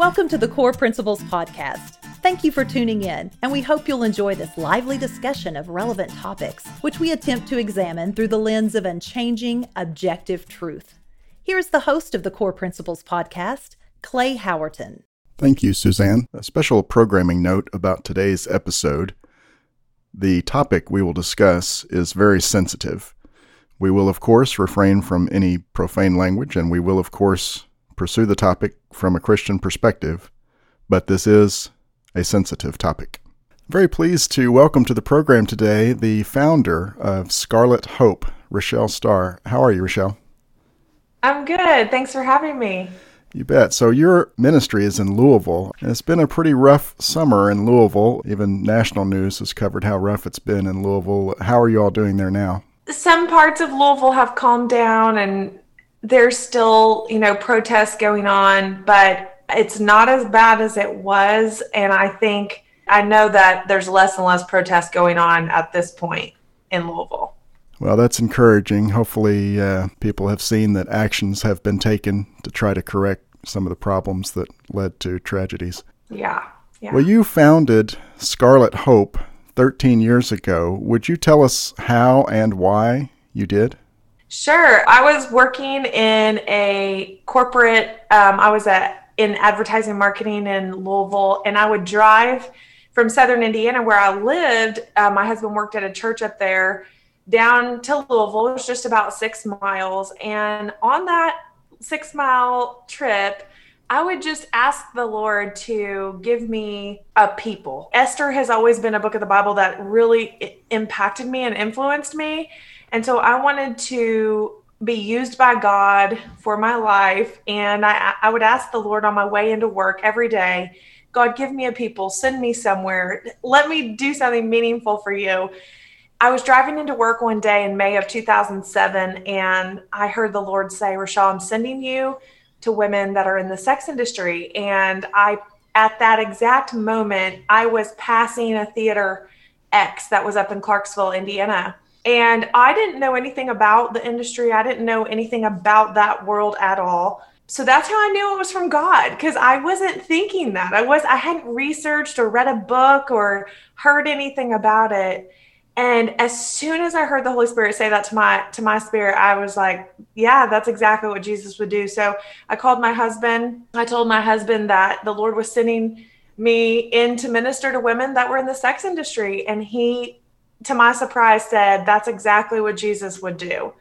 Welcome to the Core Principles Podcast. Thank you for tuning in, and we hope you'll enjoy this lively discussion of relevant topics, which we attempt to examine through the lens of unchanging, objective truth. Here's the host of the Core Principles Podcast, Clay Howerton. Thank you, Suzanne. A special programming note about today's episode. The topic we will discuss is very sensitive. We will, of course, refrain from any profane language, and we will, of course, pursue the topic from a Christian perspective, but this is a sensitive topic. I'm Very pleased to welcome to the program today the founder of Scarlet Hope, Rochelle Starr. How are you, Rochelle? I'm good. Thanks for having me. You bet. So, your ministry is in Louisville. And it's been a pretty rough summer in Louisville. Even national news has covered how rough it's been in Louisville. How are you all doing there now? Some parts of Louisville have calmed down, and there's still, you know, protests going on, but it's not as bad as it was. And I think I know that there's less and less protests going on at this point in Louisville. Well, that's encouraging. Hopefully, uh, people have seen that actions have been taken to try to correct some of the problems that led to tragedies. Yeah. yeah. Well, you founded Scarlet Hope 13 years ago. Would you tell us how and why you did? Sure. I was working in a corporate, um, I was at, in advertising marketing in Louisville, and I would drive from southern Indiana where I lived. Uh, my husband worked at a church up there down to Louisville. It was just about six miles. And on that six mile trip, I would just ask the Lord to give me a people. Esther has always been a book of the Bible that really impacted me and influenced me. And so I wanted to be used by God for my life. And I, I would ask the Lord on my way into work every day God, give me a people, send me somewhere, let me do something meaningful for you. I was driving into work one day in May of 2007, and I heard the Lord say, Rochelle, I'm sending you to women that are in the sex industry. And I, at that exact moment, I was passing a theater X that was up in Clarksville, Indiana and I didn't know anything about the industry. I didn't know anything about that world at all. So that's how I knew it was from God because I wasn't thinking that. I was I hadn't researched or read a book or heard anything about it. And as soon as I heard the Holy Spirit say that to my to my spirit, I was like, yeah, that's exactly what Jesus would do. So I called my husband. I told my husband that the Lord was sending me in to minister to women that were in the sex industry and he to my surprise, said that's exactly what Jesus would do.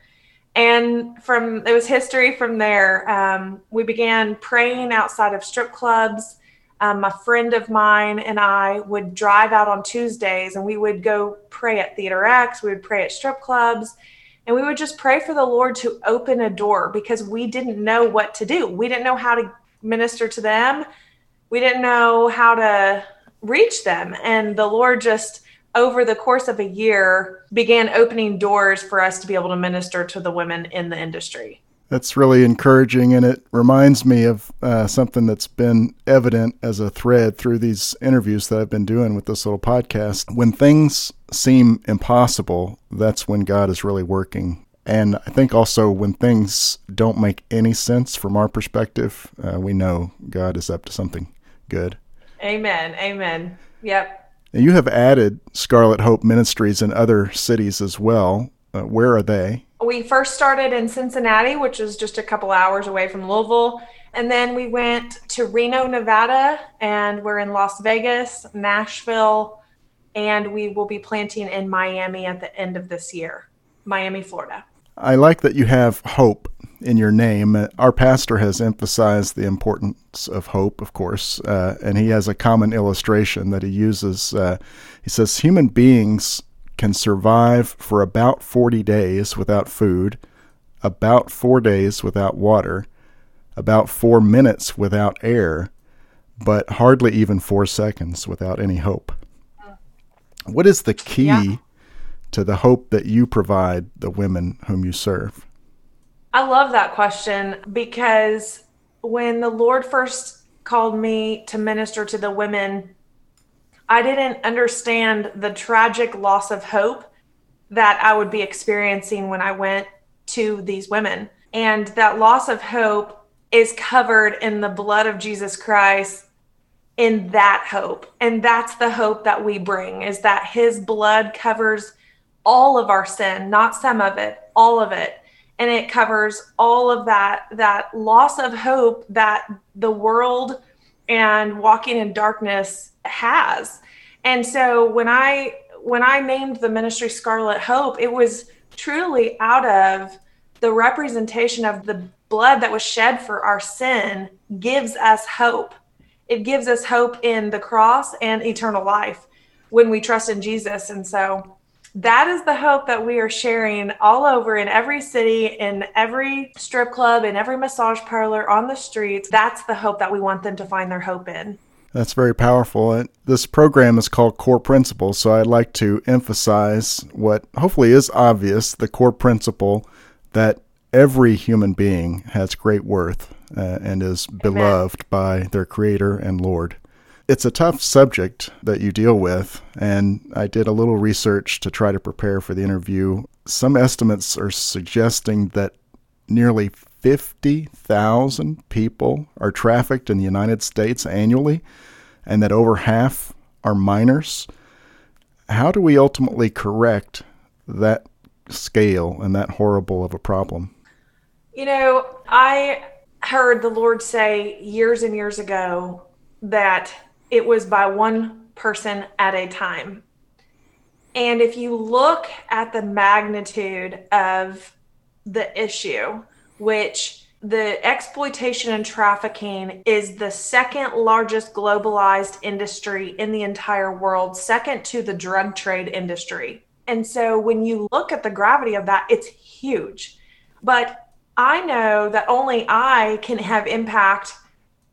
And from it was history from there. Um, we began praying outside of strip clubs. Um, a friend of mine and I would drive out on Tuesdays and we would go pray at Theater X, we would pray at strip clubs, and we would just pray for the Lord to open a door because we didn't know what to do. We didn't know how to minister to them, we didn't know how to reach them. And the Lord just over the course of a year began opening doors for us to be able to minister to the women in the industry. That's really encouraging, and it reminds me of uh, something that's been evident as a thread through these interviews that I've been doing with this little podcast. When things seem impossible, that's when God is really working. And I think also when things don't make any sense from our perspective, uh, we know God is up to something good. Amen. Amen. Yep. You have added Scarlet Hope Ministries in other cities as well. Uh, where are they? We first started in Cincinnati, which is just a couple hours away from Louisville. And then we went to Reno, Nevada, and we're in Las Vegas, Nashville, and we will be planting in Miami at the end of this year, Miami, Florida. I like that you have hope in your name. Our pastor has emphasized the importance of hope, of course, uh, and he has a common illustration that he uses. Uh, he says human beings can survive for about 40 days without food, about four days without water, about four minutes without air, but hardly even four seconds without any hope. What is the key yeah. to the hope that you provide the women whom you serve? I love that question because when the Lord first called me to minister to the women, I didn't understand the tragic loss of hope that I would be experiencing when I went to these women. And that loss of hope is covered in the blood of Jesus Christ in that hope. And that's the hope that we bring is that his blood covers all of our sin, not some of it, all of it. And it covers all of that that loss of hope that the world and walking in darkness has. And so when I when I named the ministry Scarlet Hope, it was truly out of the representation of the blood that was shed for our sin gives us hope. It gives us hope in the cross and eternal life when we trust in Jesus. And so that is the hope that we are sharing all over in every city, in every strip club, in every massage parlor, on the streets. That's the hope that we want them to find their hope in. That's very powerful. This program is called Core Principles, so I'd like to emphasize what hopefully is obvious the core principle that every human being has great worth uh, and is Amen. beloved by their Creator and Lord. It's a tough subject that you deal with, and I did a little research to try to prepare for the interview. Some estimates are suggesting that nearly 50,000 people are trafficked in the United States annually, and that over half are minors. How do we ultimately correct that scale and that horrible of a problem? You know, I heard the Lord say years and years ago that it was by one person at a time. And if you look at the magnitude of the issue, which the exploitation and trafficking is the second largest globalized industry in the entire world, second to the drug trade industry. And so when you look at the gravity of that, it's huge. But I know that only I can have impact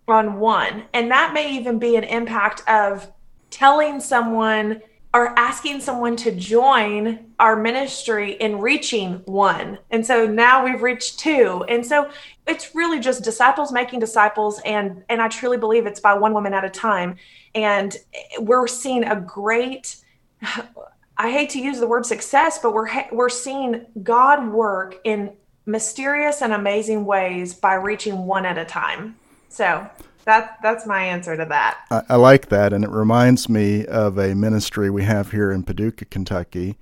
on one. And that may even be an impact of telling someone or asking someone to join our ministry in reaching one. And so now we've reached two. And so it's really just disciples making disciples and and I truly believe it's by one woman at a time. And we're seeing a great I hate to use the word success, but we're we're seeing God work in mysterious and amazing ways by reaching one at a time. So that that's my answer to that. I, I, like that, and it reminds me of a ministry we have here in Paducah, Kentucky,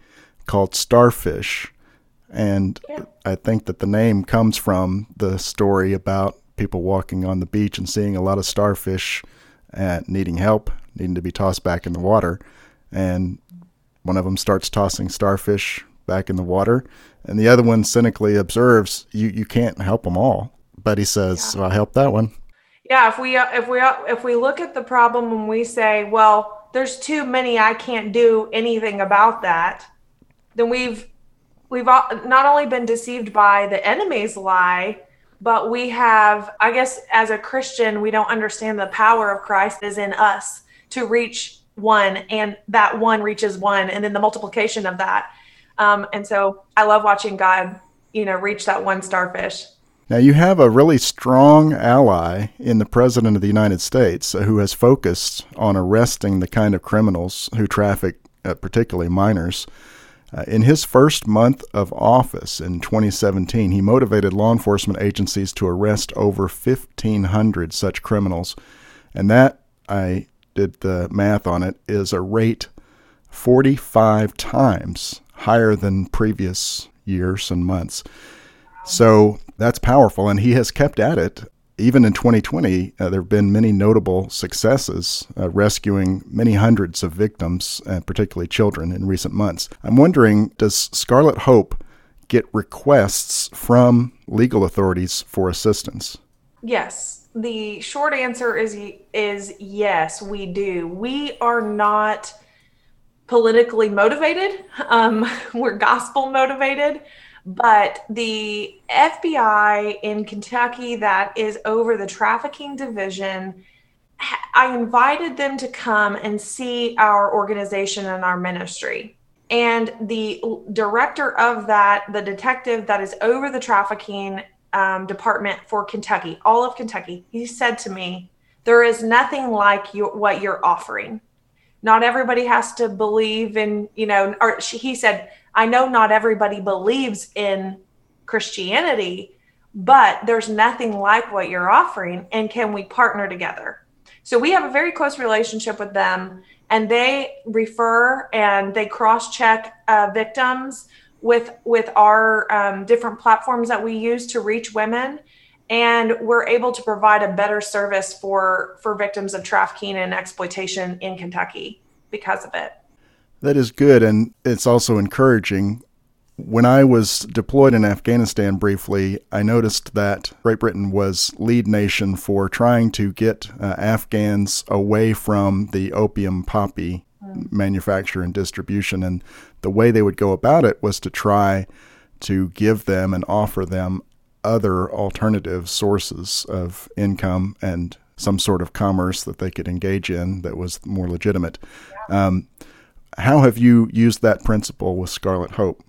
called Starfish, and yeah. I think that the name comes from the story about people walking on the beach and seeing a lot of starfish and needing help, needing to be tossed back in the water, and one of them starts tossing starfish back in the water, and the other one cynically observes, "You you can't help them all." But he says, yeah. well, "I help that one." Yeah if we if we if we look at the problem and we say well there's too many i can't do anything about that then we've we've not only been deceived by the enemy's lie but we have i guess as a christian we don't understand the power of christ is in us to reach one and that one reaches one and then the multiplication of that. Um, and so i love watching god you know reach that one starfish now, you have a really strong ally in the President of the United States uh, who has focused on arresting the kind of criminals who traffic, uh, particularly minors. Uh, in his first month of office in 2017, he motivated law enforcement agencies to arrest over 1,500 such criminals. And that, I did the math on it, is a rate 45 times higher than previous years and months. So that's powerful, and he has kept at it. Even in 2020, uh, there have been many notable successes, uh, rescuing many hundreds of victims, and particularly children, in recent months. I'm wondering does Scarlet Hope get requests from legal authorities for assistance? Yes. The short answer is is yes, we do. We are not politically motivated. Um, we're gospel motivated. But the FBI in Kentucky that is over the trafficking division, I invited them to come and see our organization and our ministry. And the director of that, the detective that is over the trafficking um, department for Kentucky, all of Kentucky, he said to me, There is nothing like you, what you're offering. Not everybody has to believe in, you know, or she, he said, I know not everybody believes in Christianity, but there's nothing like what you're offering. And can we partner together? So we have a very close relationship with them, and they refer and they cross check uh, victims with with our um, different platforms that we use to reach women and we're able to provide a better service for for victims of trafficking and exploitation in Kentucky because of it. That is good and it's also encouraging. When I was deployed in Afghanistan briefly, I noticed that Great Britain was lead nation for trying to get uh, Afghans away from the opium poppy manufacture and distribution. And the way they would go about it was to try to give them and offer them other alternative sources of income and some sort of commerce that they could engage in that was more legitimate. Um, how have you used that principle with Scarlet Hope?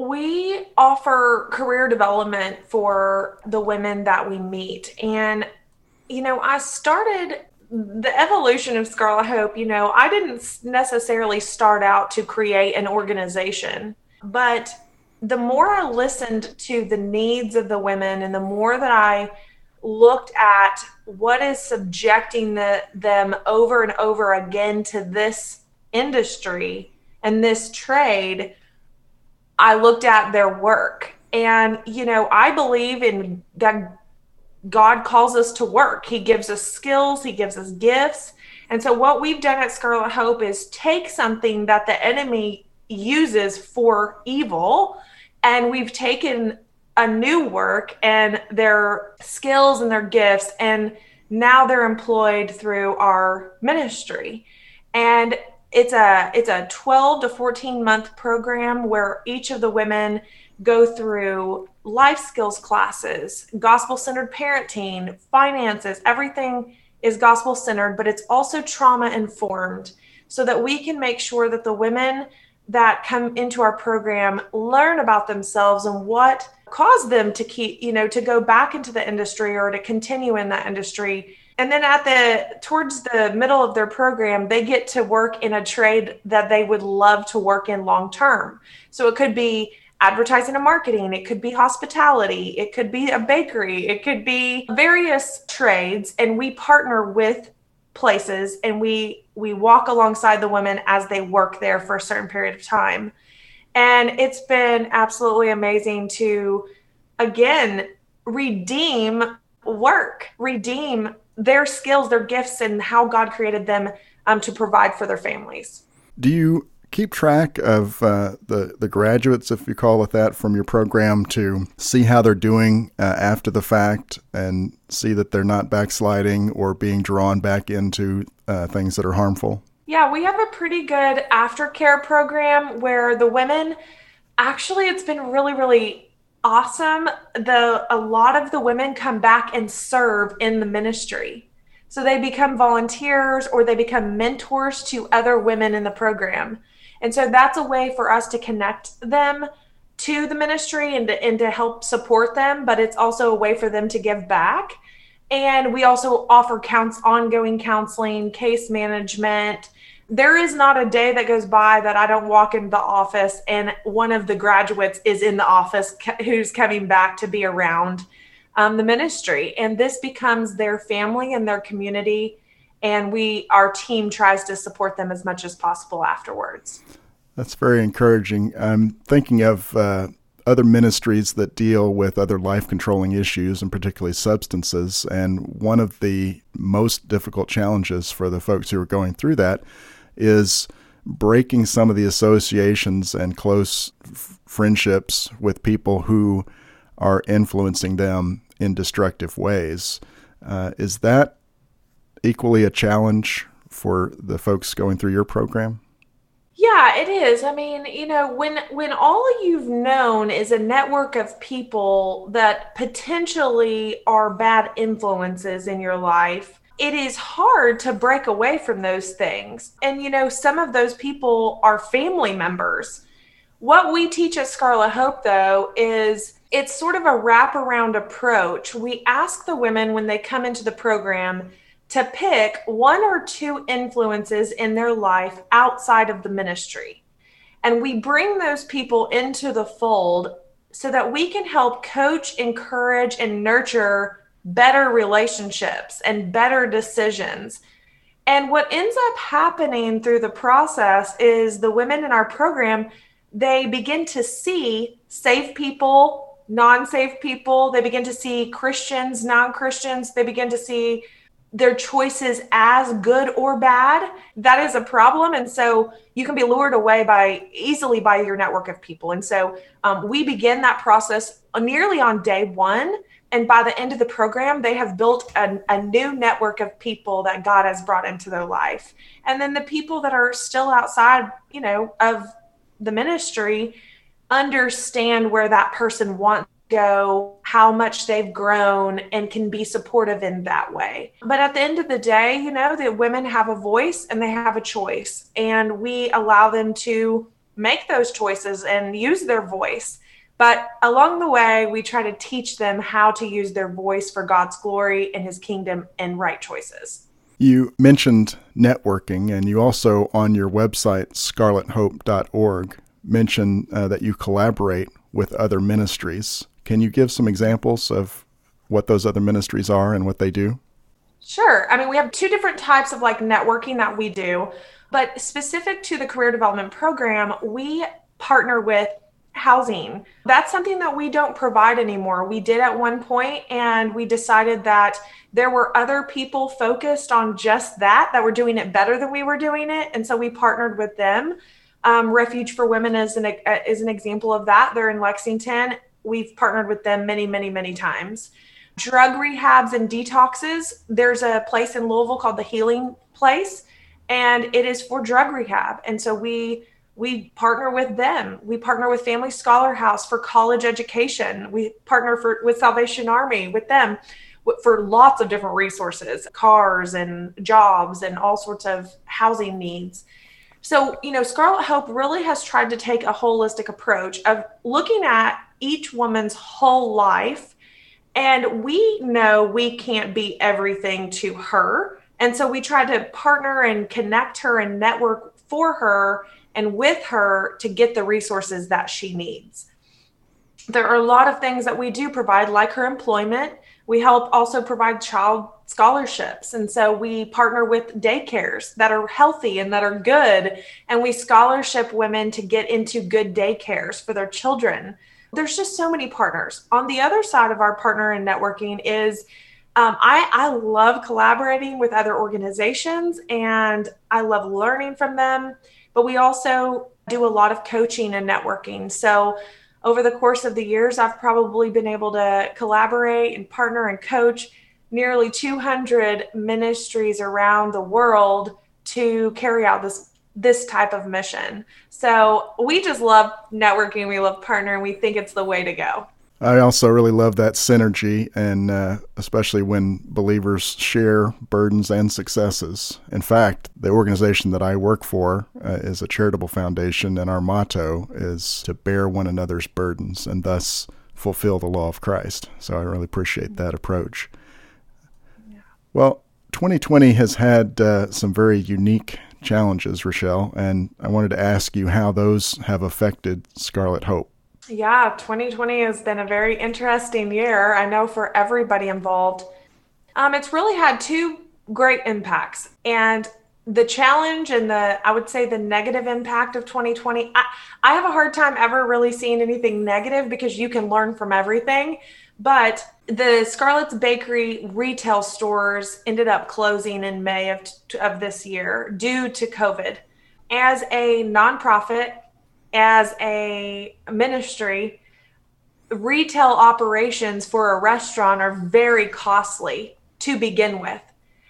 We offer career development for the women that we meet. And, you know, I started the evolution of Scarlet Hope, you know, I didn't necessarily start out to create an organization, but the more I listened to the needs of the women and the more that I looked at what is subjecting the, them over and over again to this industry and this trade, I looked at their work. And, you know, I believe in that God calls us to work. He gives us skills, He gives us gifts. And so, what we've done at Scarlet Hope is take something that the enemy uses for evil, and we've taken a new work and their skills and their gifts, and now they're employed through our ministry. And it's a it's a 12 to 14 month program where each of the women go through life skills classes, gospel centered parenting, finances, everything is gospel centered, but it's also trauma informed so that we can make sure that the women that come into our program learn about themselves and what caused them to keep, you know, to go back into the industry or to continue in that industry. And then at the towards the middle of their program, they get to work in a trade that they would love to work in long term. So it could be advertising and marketing, it could be hospitality, it could be a bakery, it could be various trades and we partner with places and we we walk alongside the women as they work there for a certain period of time. And it's been absolutely amazing to again redeem work, redeem their skills, their gifts and how God created them um, to provide for their families. Do you keep track of uh, the the graduates, if you call it that, from your program to see how they're doing uh, after the fact and see that they're not backsliding or being drawn back into uh, things that are harmful? Yeah, we have a pretty good aftercare program where the women actually it's been really really awesome. The a lot of the women come back and serve in the ministry. So they become volunteers or they become mentors to other women in the program. And so that's a way for us to connect them to the ministry and to, and to help support them, but it's also a way for them to give back. And we also offer counts, ongoing counseling, case management. There is not a day that goes by that I don't walk in the office and one of the graduates is in the office who's coming back to be around um, the ministry. And this becomes their family and their community and we our team tries to support them as much as possible afterwards. That's very encouraging. I'm thinking of uh, other ministries that deal with other life controlling issues and particularly substances. And one of the most difficult challenges for the folks who are going through that is breaking some of the associations and close f- friendships with people who are influencing them in destructive ways. Uh, is that equally a challenge for the folks going through your program? Yeah, it is. I mean, you know, when when all you've known is a network of people that potentially are bad influences in your life, it is hard to break away from those things. And you know, some of those people are family members. What we teach at Scarlet Hope though is it's sort of a wraparound approach. We ask the women when they come into the program to pick one or two influences in their life outside of the ministry. And we bring those people into the fold so that we can help coach, encourage, and nurture better relationships and better decisions. And what ends up happening through the process is the women in our program, they begin to see safe people, non safe people. They begin to see Christians, non Christians. They begin to see their choices as good or bad that is a problem and so you can be lured away by easily by your network of people and so um, we begin that process nearly on day one and by the end of the program they have built a, a new network of people that god has brought into their life and then the people that are still outside you know of the ministry understand where that person wants to go, how much they've grown, and can be supportive in that way. But at the end of the day, you know, the women have a voice and they have a choice, and we allow them to make those choices and use their voice. But along the way, we try to teach them how to use their voice for God's glory and his kingdom and right choices. You mentioned networking, and you also on your website, scarlethope.org, mention uh, that you collaborate with other ministries. Can you give some examples of what those other ministries are and what they do? Sure. I mean, we have two different types of like networking that we do, but specific to the career development program, we partner with housing. That's something that we don't provide anymore. We did at one point and we decided that there were other people focused on just that that were doing it better than we were doing it, and so we partnered with them. Um, Refuge for Women is an is an example of that. They're in Lexington, we've partnered with them many, many, many times. Drug rehabs and detoxes. There's a place in Louisville called the Healing Place, and it is for drug rehab. And so we we partner with them. We partner with Family Scholar House for college education. We partner for with Salvation Army with them for lots of different resources, cars and jobs and all sorts of housing needs. So, you know, Scarlet Hope really has tried to take a holistic approach of looking at each woman's whole life. And we know we can't be everything to her. And so we try to partner and connect her and network for her and with her to get the resources that she needs. There are a lot of things that we do provide, like her employment. We help also provide child scholarships. And so we partner with daycares that are healthy and that are good. And we scholarship women to get into good daycares for their children there's just so many partners. On the other side of our partner and networking is um, I, I love collaborating with other organizations and I love learning from them. But we also do a lot of coaching and networking. So over the course of the years, I've probably been able to collaborate and partner and coach nearly 200 ministries around the world to carry out this this type of mission. So we just love networking. We love partnering. We think it's the way to go. I also really love that synergy, and uh, especially when believers share burdens and successes. In fact, the organization that I work for uh, is a charitable foundation, and our motto is to bear one another's burdens and thus fulfill the law of Christ. So I really appreciate that approach. Yeah. Well, 2020 has had uh, some very unique challenges, Rochelle, and I wanted to ask you how those have affected Scarlet Hope. Yeah, 2020 has been a very interesting year, I know, for everybody involved. Um, it's really had two great impacts. And the challenge and the, I would say, the negative impact of 2020, I, I have a hard time ever really seeing anything negative because you can learn from everything. But the Scarlet's Bakery retail stores ended up closing in May of, of this year due to COVID. As a nonprofit, as a ministry, retail operations for a restaurant are very costly to begin with.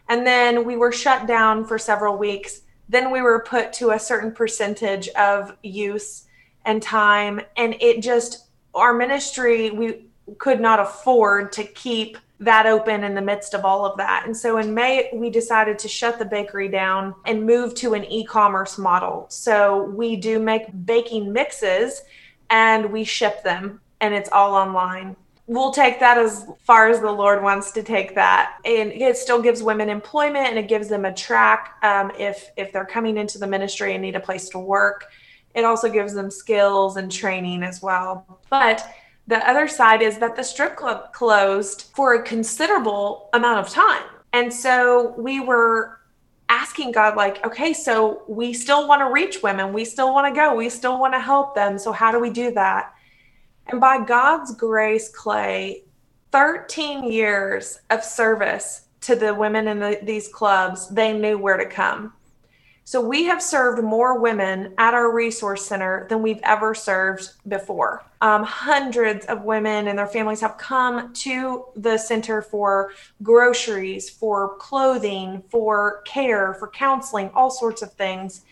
And then we were shut down for several weeks. Then we were put to a certain percentage of use and time. And it just, our ministry, we, could not afford to keep that open in the midst of all of that. And so in May, we decided to shut the bakery down and move to an e commerce model. So we do make baking mixes and we ship them, and it's all online. We'll take that as far as the Lord wants to take that, and it still gives women employment and it gives them a track um, if if they're coming into the ministry and need a place to work. It also gives them skills and training as well. But The other side is that the strip club closed for a considerable amount of time. And so we were asking God, like, okay, so we still want to reach women. We still want to go. We still want to help them. So how do we do that? And by God's grace, Clay, 13 years of service to the women in the, these clubs, they knew where to come. So we have served more women at our resource center than we've ever served before. Um, hundreds of women and their families have come to the center for groceries, for clothing, for care, for counseling, all sorts of things.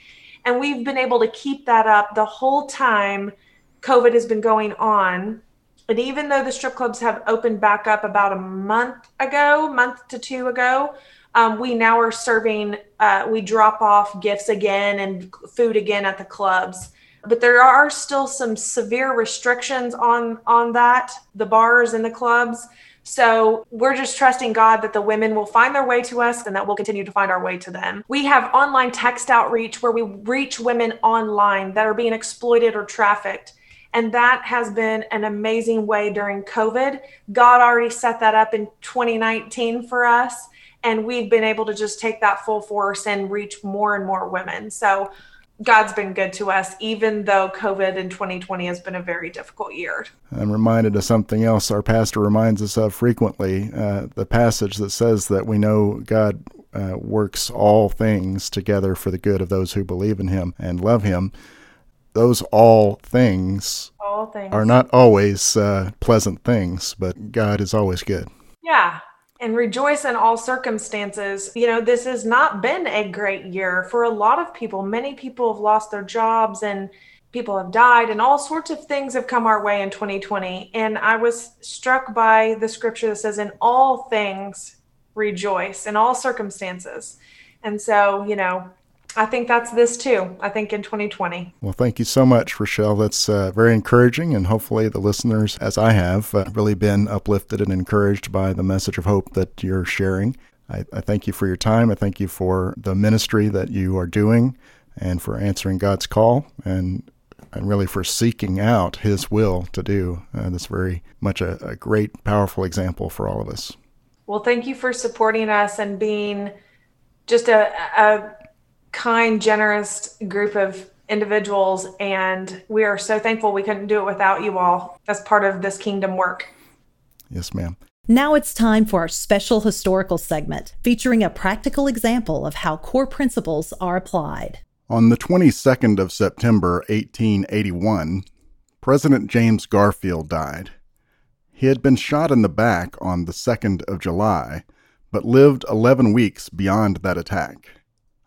And we've been able to keep that up the whole time COVID has been going on. And even though the strip clubs have opened back up about a month ago, month to two ago, um, we now are serving, uh, we drop off gifts again and food again at the clubs. But there are still some severe restrictions on on that, the bars and the clubs. So we're just trusting God that the women will find their way to us and that we'll continue to find our way to them. We have online text outreach where we reach women online that are being exploited or trafficked. And that has been an amazing way during COVID. God already set that up in 2019 for us. And we've been able to just take that full force and reach more and more women. So God's been good to us, even though COVID in 2020 has been a very difficult year. I'm reminded of something else our pastor reminds us of frequently uh, the passage that says that we know God uh, works all things together for the good of those who believe in him and love him those all things, all things. are not always uh, pleasant things, but God is always good. Yeah. And rejoice in all circumstances. You know, this has not been a great year for a lot of people. Many people have lost their jobs and people have died, and all sorts of things have come our way in 2020. And I was struck by the scripture that says, In all things, rejoice, in all circumstances. And so, you know, I think that's this too. I think in 2020. Well, thank you so much, Rochelle. That's uh, very encouraging. And hopefully, the listeners, as I have, uh, really been uplifted and encouraged by the message of hope that you're sharing. I, I thank you for your time. I thank you for the ministry that you are doing and for answering God's call and and really for seeking out His will to do. Uh, that's very much a, a great, powerful example for all of us. Well, thank you for supporting us and being just a, a kind, generous group of individuals. And we are so thankful we couldn't do it without you all as part of this kingdom work. Yes, ma'am. Now it's time for our special historical segment featuring a practical example of how core principles are applied. On the 22nd of September, 1881, President James Garfield died. He had been shot in the back on the 2nd of July, but lived 11 weeks beyond that attack.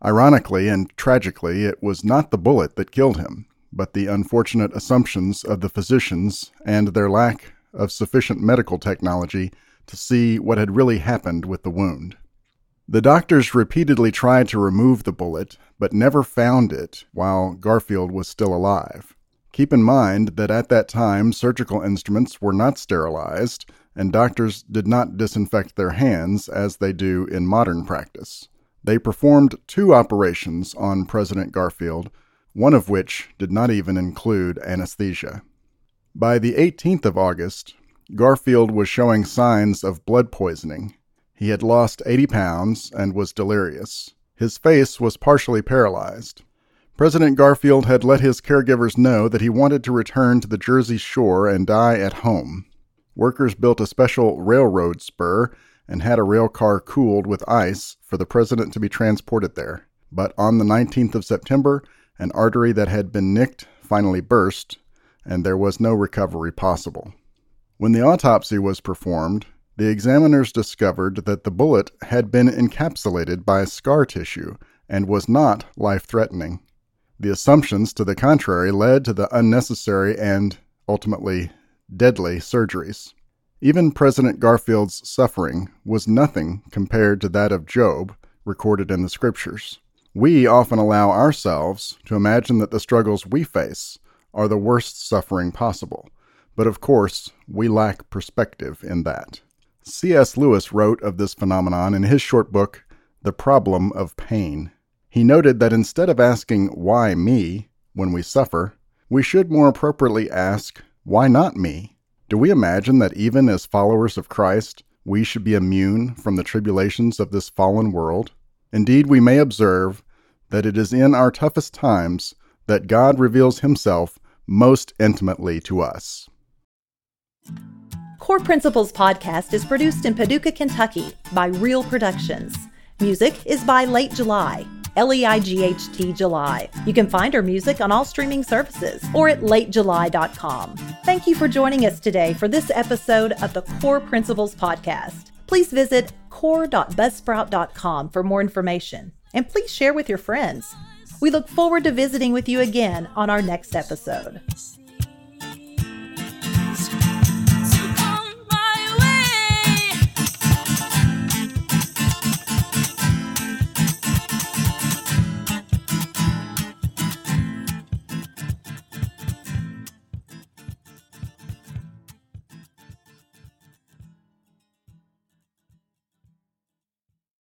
Ironically and tragically, it was not the bullet that killed him, but the unfortunate assumptions of the physicians and their lack of sufficient medical technology to see what had really happened with the wound. The doctors repeatedly tried to remove the bullet, but never found it while Garfield was still alive. Keep in mind that at that time surgical instruments were not sterilized, and doctors did not disinfect their hands as they do in modern practice. They performed two operations on President Garfield, one of which did not even include anesthesia. By the 18th of August, Garfield was showing signs of blood poisoning. He had lost 80 pounds and was delirious. His face was partially paralyzed. President Garfield had let his caregivers know that he wanted to return to the Jersey shore and die at home. Workers built a special railroad spur and had a rail car cooled with ice for the president to be transported there. But on the 19th of September, an artery that had been nicked finally burst, and there was no recovery possible. When the autopsy was performed, the examiners discovered that the bullet had been encapsulated by scar tissue and was not life threatening. The assumptions to the contrary led to the unnecessary and, ultimately, deadly surgeries. Even President Garfield's suffering was nothing compared to that of Job, recorded in the Scriptures. We often allow ourselves to imagine that the struggles we face are the worst suffering possible, but of course, we lack perspective in that. C.S. Lewis wrote of this phenomenon in his short book, The Problem of Pain. He noted that instead of asking, Why me? when we suffer, we should more appropriately ask, Why not me? Do we imagine that even as followers of Christ, we should be immune from the tribulations of this fallen world? Indeed, we may observe that it is in our toughest times that God reveals himself most intimately to us. Core Principles podcast is produced in Paducah, Kentucky by Real Productions. Music is by Leight July. L E I G H T July. You can find our music on all streaming services or at leightjuly.com. Thank you for joining us today for this episode of the Core Principles Podcast. Please visit core.buzzsprout.com for more information and please share with your friends. We look forward to visiting with you again on our next episode.